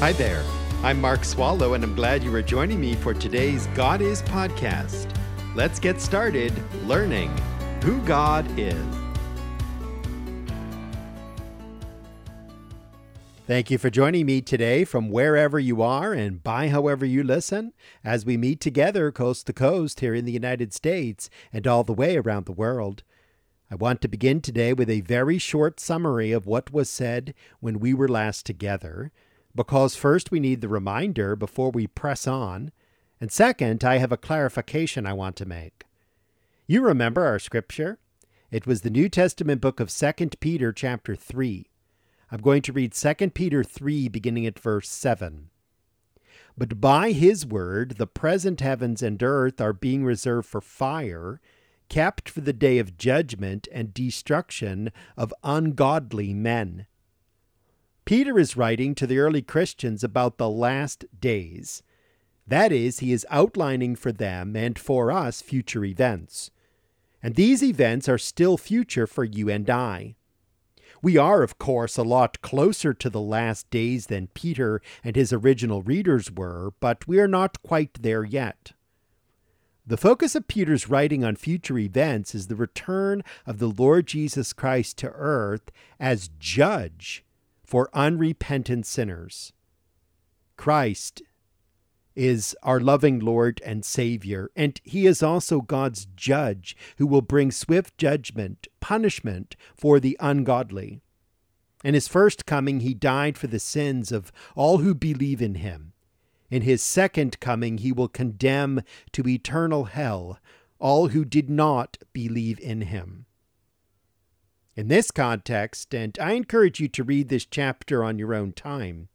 Hi there. I'm Mark Swallow, and I'm glad you are joining me for today's God Is podcast. Let's get started learning who God is. Thank you for joining me today from wherever you are and by however you listen as we meet together coast to coast here in the United States and all the way around the world. I want to begin today with a very short summary of what was said when we were last together, because first we need the reminder before we press on, and second, I have a clarification I want to make. You remember our scripture? It was the New Testament book of 2 Peter chapter 3. I'm going to read 2 Peter 3 beginning at verse 7. But by his word the present heavens and earth are being reserved for fire kept for the day of judgment and destruction of ungodly men. Peter is writing to the early Christians about the last days. That is, he is outlining for them and for us future events. And these events are still future for you and I. We are, of course, a lot closer to the last days than Peter and his original readers were, but we are not quite there yet. The focus of Peter's writing on future events is the return of the Lord Jesus Christ to earth as judge for unrepentant sinners. Christ is our loving Lord and Savior, and He is also God's judge who will bring swift judgment, punishment for the ungodly. In His first coming, He died for the sins of all who believe in Him. In his second coming, he will condemn to eternal hell all who did not believe in him. In this context, and I encourage you to read this chapter on your own time,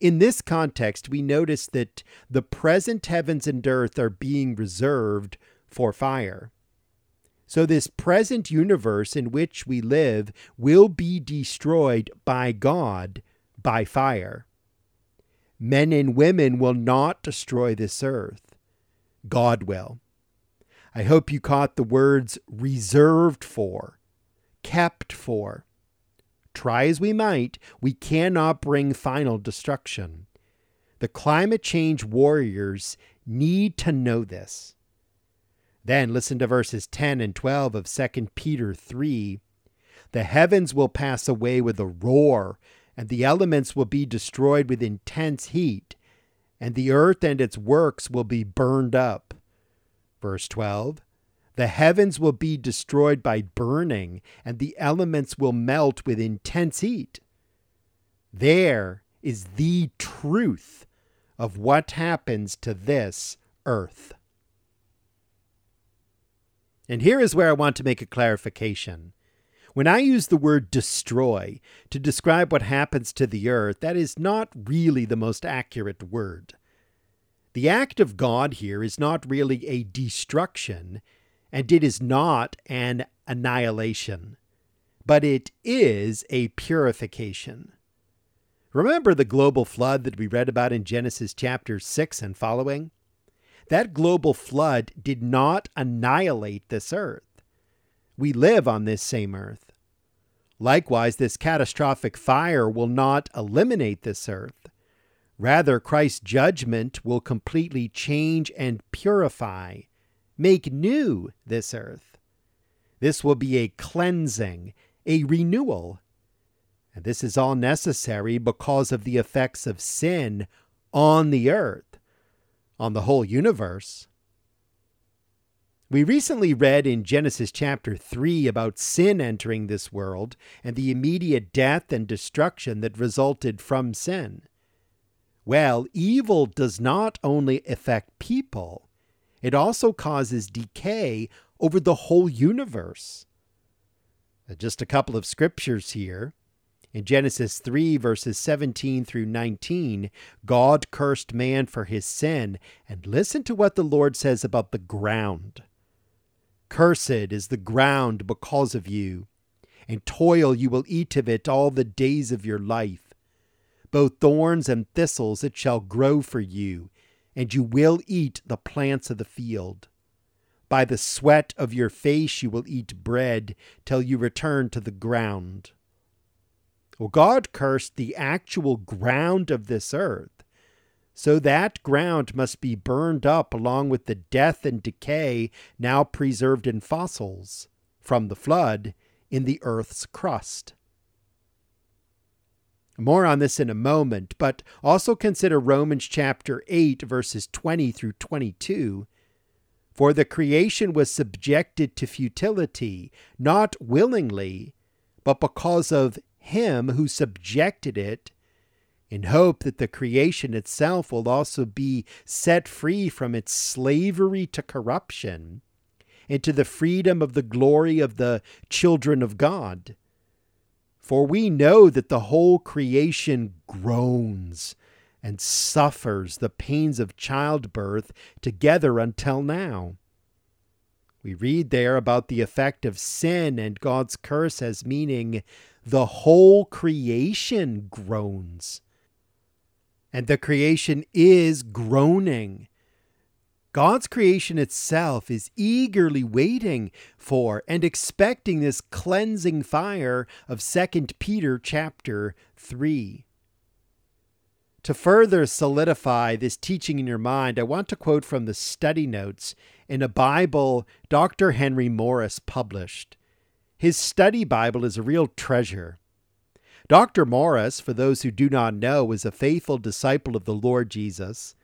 in this context, we notice that the present heavens and earth are being reserved for fire. So, this present universe in which we live will be destroyed by God by fire. Men and women will not destroy this earth. God will. I hope you caught the words reserved for, kept for. Try as we might, we cannot bring final destruction. The climate change warriors need to know this. Then listen to verses 10 and 12 of 2 Peter 3. The heavens will pass away with a roar, and the elements will be destroyed with intense heat, and the earth and its works will be burned up. Verse 12 The heavens will be destroyed by burning, and the elements will melt with intense heat. There is the truth of what happens to this earth. And here is where I want to make a clarification. When I use the word destroy to describe what happens to the earth, that is not really the most accurate word. The act of God here is not really a destruction, and it is not an annihilation, but it is a purification. Remember the global flood that we read about in Genesis chapter 6 and following? That global flood did not annihilate this earth. We live on this same earth. Likewise, this catastrophic fire will not eliminate this earth. Rather, Christ's judgment will completely change and purify, make new this earth. This will be a cleansing, a renewal. And this is all necessary because of the effects of sin on the earth, on the whole universe. We recently read in Genesis chapter 3 about sin entering this world and the immediate death and destruction that resulted from sin. Well, evil does not only affect people, it also causes decay over the whole universe. Just a couple of scriptures here. In Genesis 3, verses 17 through 19, God cursed man for his sin. And listen to what the Lord says about the ground. Cursed is the ground because of you, and toil you will eat of it all the days of your life. Both thorns and thistles it shall grow for you, and you will eat the plants of the field. By the sweat of your face you will eat bread till you return to the ground. Well, God cursed the actual ground of this earth. So that ground must be burned up along with the death and decay now preserved in fossils from the flood in the earth's crust. More on this in a moment, but also consider Romans chapter 8, verses 20 through 22. For the creation was subjected to futility, not willingly, but because of him who subjected it, in hope that the creation itself will also be set free from its slavery to corruption into the freedom of the glory of the children of God. For we know that the whole creation groans and suffers the pains of childbirth together until now. We read there about the effect of sin and God's curse as meaning the whole creation groans. And the creation is groaning God's creation itself is eagerly waiting for and expecting this cleansing fire of 2 Peter chapter 3. To further solidify this teaching in your mind, I want to quote from the study notes in a Bible Dr. Henry Morris published. His study Bible is a real treasure. Dr. Morris, for those who do not know, was a faithful disciple of the Lord Jesus.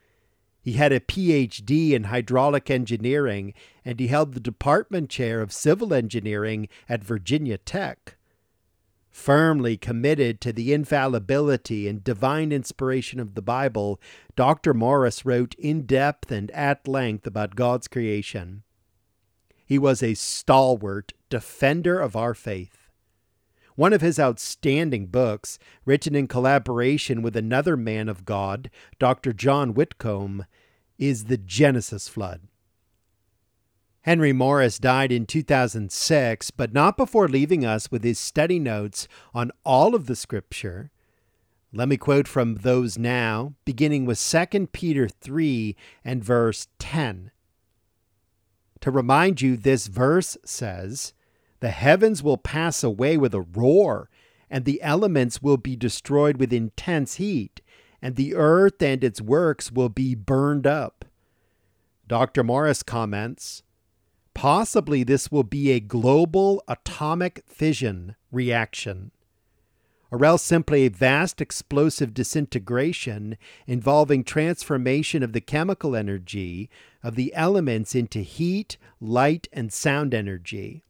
He had a PhD in hydraulic engineering and he held the department chair of civil engineering at Virginia Tech. Firmly committed to the infallibility and divine inspiration of the Bible, Dr. Morris wrote in depth and at length about God's creation. He was a stalwart defender of our faith. One of his outstanding books, written in collaboration with another man of God, Dr. John Whitcomb, is The Genesis Flood. Henry Morris died in 2006, but not before leaving us with his study notes on all of the scripture. Let me quote from those now, beginning with 2 Peter 3 and verse 10. To remind you, this verse says, the heavens will pass away with a roar, and the elements will be destroyed with intense heat, and the earth and its works will be burned up. Dr. Morris comments Possibly this will be a global atomic fission reaction, or else simply a vast explosive disintegration involving transformation of the chemical energy of the elements into heat, light, and sound energy.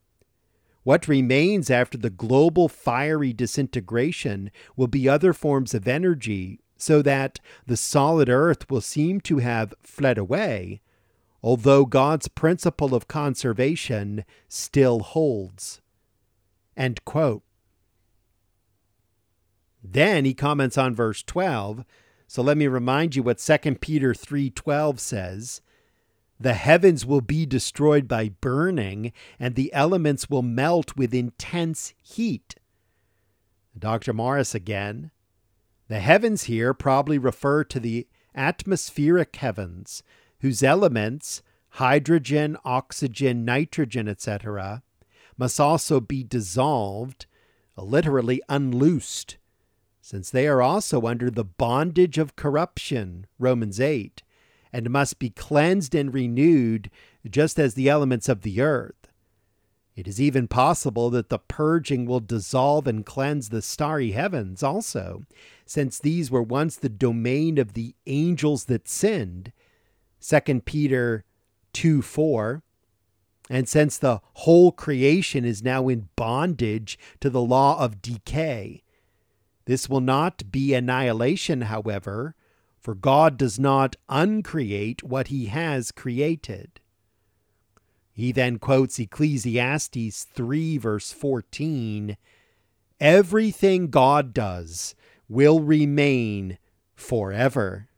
What remains after the global fiery disintegration will be other forms of energy, so that the solid earth will seem to have fled away, although God's principle of conservation still holds. Then he comments on verse 12. So let me remind you what 2 Peter 3:12 says. The heavens will be destroyed by burning, and the elements will melt with intense heat. Dr. Morris again. The heavens here probably refer to the atmospheric heavens, whose elements, hydrogen, oxygen, nitrogen, etc., must also be dissolved, literally unloosed, since they are also under the bondage of corruption, Romans 8 and must be cleansed and renewed just as the elements of the earth. It is even possible that the purging will dissolve and cleanse the starry heavens also, since these were once the domain of the angels that sinned. 2 Peter 2 4. And since the whole creation is now in bondage to the law of decay, this will not be annihilation, however, for God does not uncreate what he has created. He then quotes Ecclesiastes 3, verse 14 Everything God does will remain forever.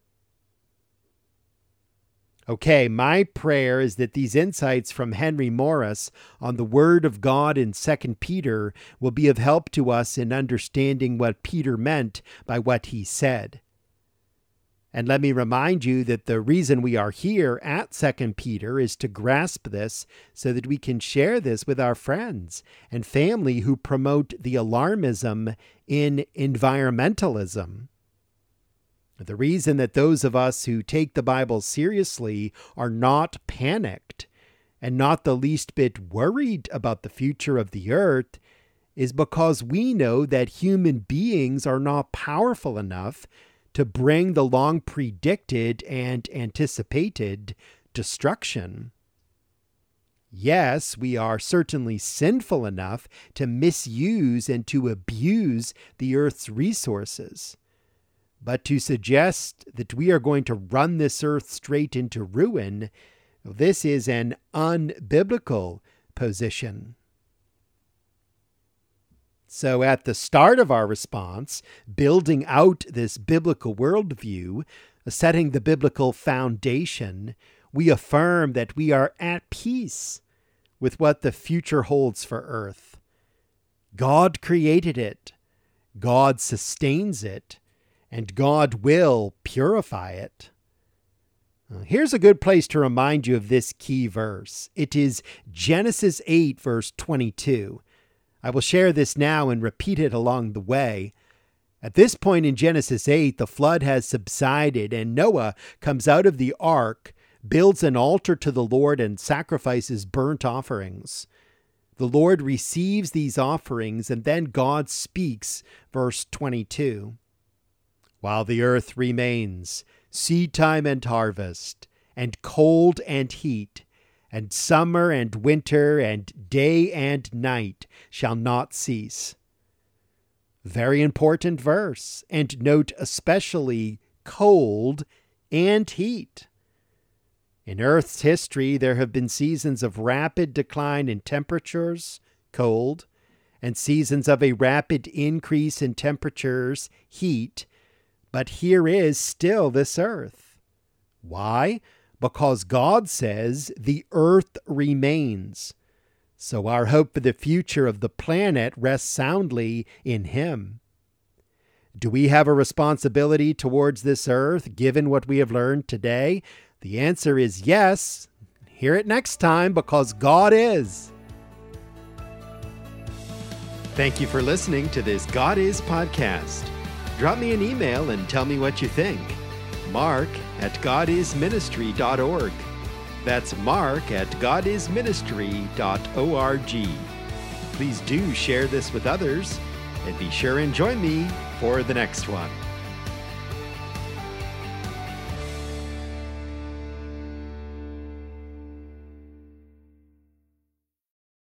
Okay, my prayer is that these insights from Henry Morris on the Word of God in 2 Peter will be of help to us in understanding what Peter meant by what he said. And let me remind you that the reason we are here at 2 Peter is to grasp this so that we can share this with our friends and family who promote the alarmism in environmentalism. The reason that those of us who take the Bible seriously are not panicked and not the least bit worried about the future of the earth is because we know that human beings are not powerful enough to bring the long predicted and anticipated destruction. Yes, we are certainly sinful enough to misuse and to abuse the earth's resources. But to suggest that we are going to run this earth straight into ruin, this is an unbiblical position. So, at the start of our response, building out this biblical worldview, uh, setting the biblical foundation, we affirm that we are at peace with what the future holds for earth. God created it, God sustains it, and God will purify it. Uh, here's a good place to remind you of this key verse. It is Genesis 8, verse 22. I will share this now and repeat it along the way. At this point in Genesis 8, the flood has subsided, and Noah comes out of the ark, builds an altar to the Lord, and sacrifices burnt offerings. The Lord receives these offerings, and then God speaks, verse 22. While the earth remains, seed time and harvest, and cold and heat, and summer and winter and day and night shall not cease. Very important verse, and note especially cold and heat. In Earth's history, there have been seasons of rapid decline in temperatures, cold, and seasons of a rapid increase in temperatures, heat, but here is still this earth. Why? Because God says the earth remains. So our hope for the future of the planet rests soundly in Him. Do we have a responsibility towards this earth given what we have learned today? The answer is yes. Hear it next time because God is. Thank you for listening to this God Is podcast. Drop me an email and tell me what you think. Mark at godisministry.org. That's mark at godisministry.org. Please do share this with others and be sure and join me for the next one.